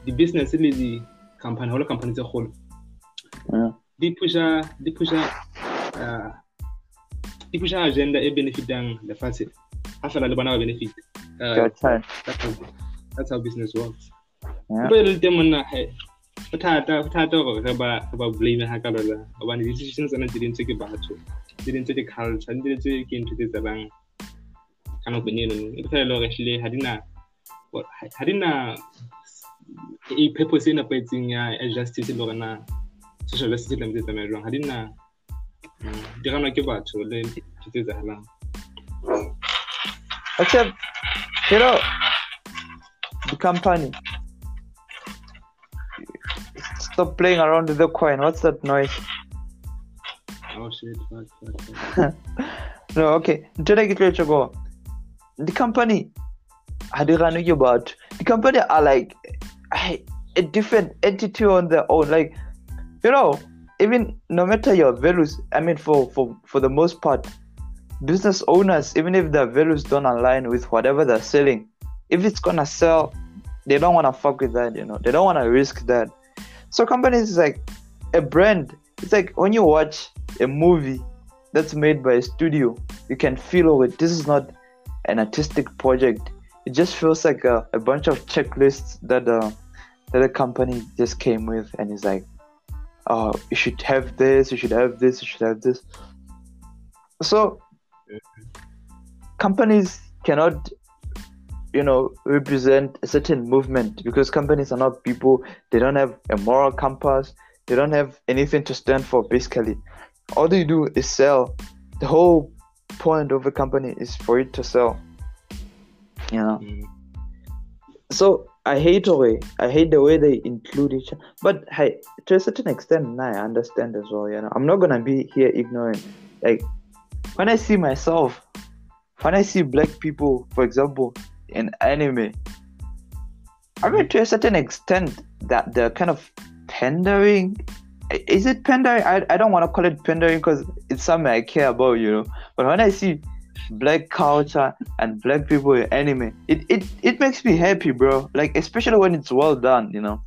di business le di company, ho le company tse kgolo. Yeah. Di pusha di pusha uh, di pusha agenda e benefitang lefatshe. Ha fela le bona ba benefit. Uh, turn that's how, that's how business works. Yeah. Ntho e le teng monna he bothata bothata gore re ba blame ha ka lola hobane decisions tsena di dintse ke batho di dintse ke culture di dintse ke ntho tse tsalang ka nako eno e fela le hore actually ha di na what ha di na e purpose e nepahetseng ya justice le gore na social justice e tlametse tsamaya jwang ga di na di ganwa ke batho le dilo tse tsagalang Except, you know, the company. Stop playing around with the coin. What's that noise? Oh fuck, fuck, fuck. [LAUGHS] No, okay. Until I get go. The company, I don't know about. The company are like a different entity on their own. Like, you know, even no matter your values, I mean, for for for the most part, business owners, even if their values don't align with whatever they're selling, if it's gonna sell, they don't wanna fuck with that. You know, they don't wanna risk that. So companies like a brand. It's like when you watch a movie that's made by a studio, you can feel it. This is not an artistic project. It just feels like a, a bunch of checklists that uh, that a company just came with, and it's like, oh, you should have this, you should have this, you should have this. So companies cannot you know represent a certain movement because companies are not people they don't have a moral compass they don't have anything to stand for basically. All they do is sell. The whole point of a company is for it to sell. You know? Mm. so I hate the way I hate the way they include each other. but hey to a certain extent I understand as well you know? I'm not gonna be here ignorant like when I see myself when I see black people for example in anime I mean to a certain extent that they're kind of pandering? Is it pandering? I, I don't want to call it pandering because it's something I care about you know. But when I see black culture and black people in anime it, it it makes me happy bro. Like especially when it's well done you know.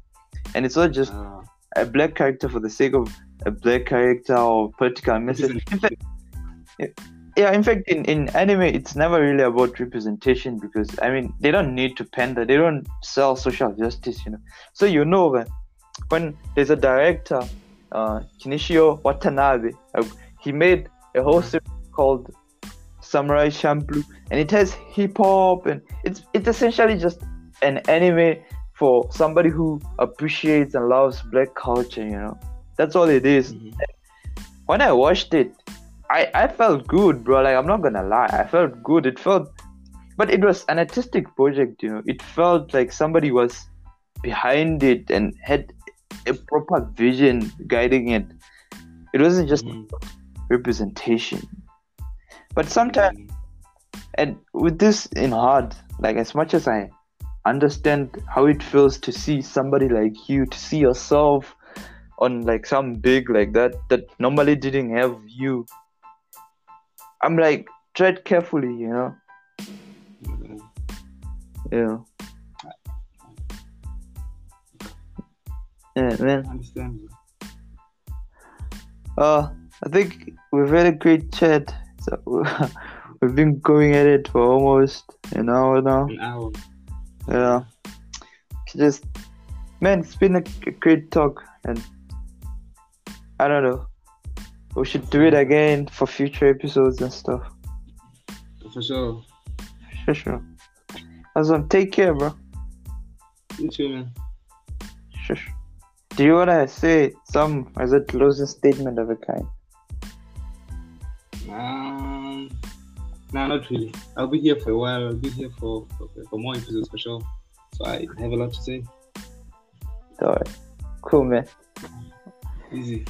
And it's not just Ah, a black character for the sake of a black character or political message. In fact yeah in fact in, in anime it's never really about representation because i mean they don't need to pander. They don't sell social justice you know. So you know that when there's a director uh watanabe uh, he made a whole series called samurai champloo and it has hip-hop and it's it's essentially just an anime for somebody who appreciates and loves black culture you know that's all it is mhm. when I watched it, I, I felt good, bro. Like I'm not gonna lie, I felt good. It felt, but it was an artistic project, you know. It felt like somebody was behind it and had a proper vision guiding it. It wasn't just Mhm. representation. But sometimes, and with this in heart, like as much as I understand how it feels to see somebody like you, to see yourself on like some big like that that normally didn't have you. I'm like tread carefully, you know. Mhm. Yeah. Yeah, man. I understand. Uh, I think we've had a great chat. So [LAUGHS] we've been going at it for almost an hour now. An hour. Yeah. Just, man, it's been a, a great talk, and I don't know. We should do it again for future episodes and stuff. For sure. Sure, sure. Awesome. Take care, bro. You too, man. Sure. Do you wanna say some as a closing statement of a kind? Um, nah, not really. I'll be here for a while. I'll be here for, for, for more episodes for sure. So I have a lot to say. Alright. Cool, man. Easy.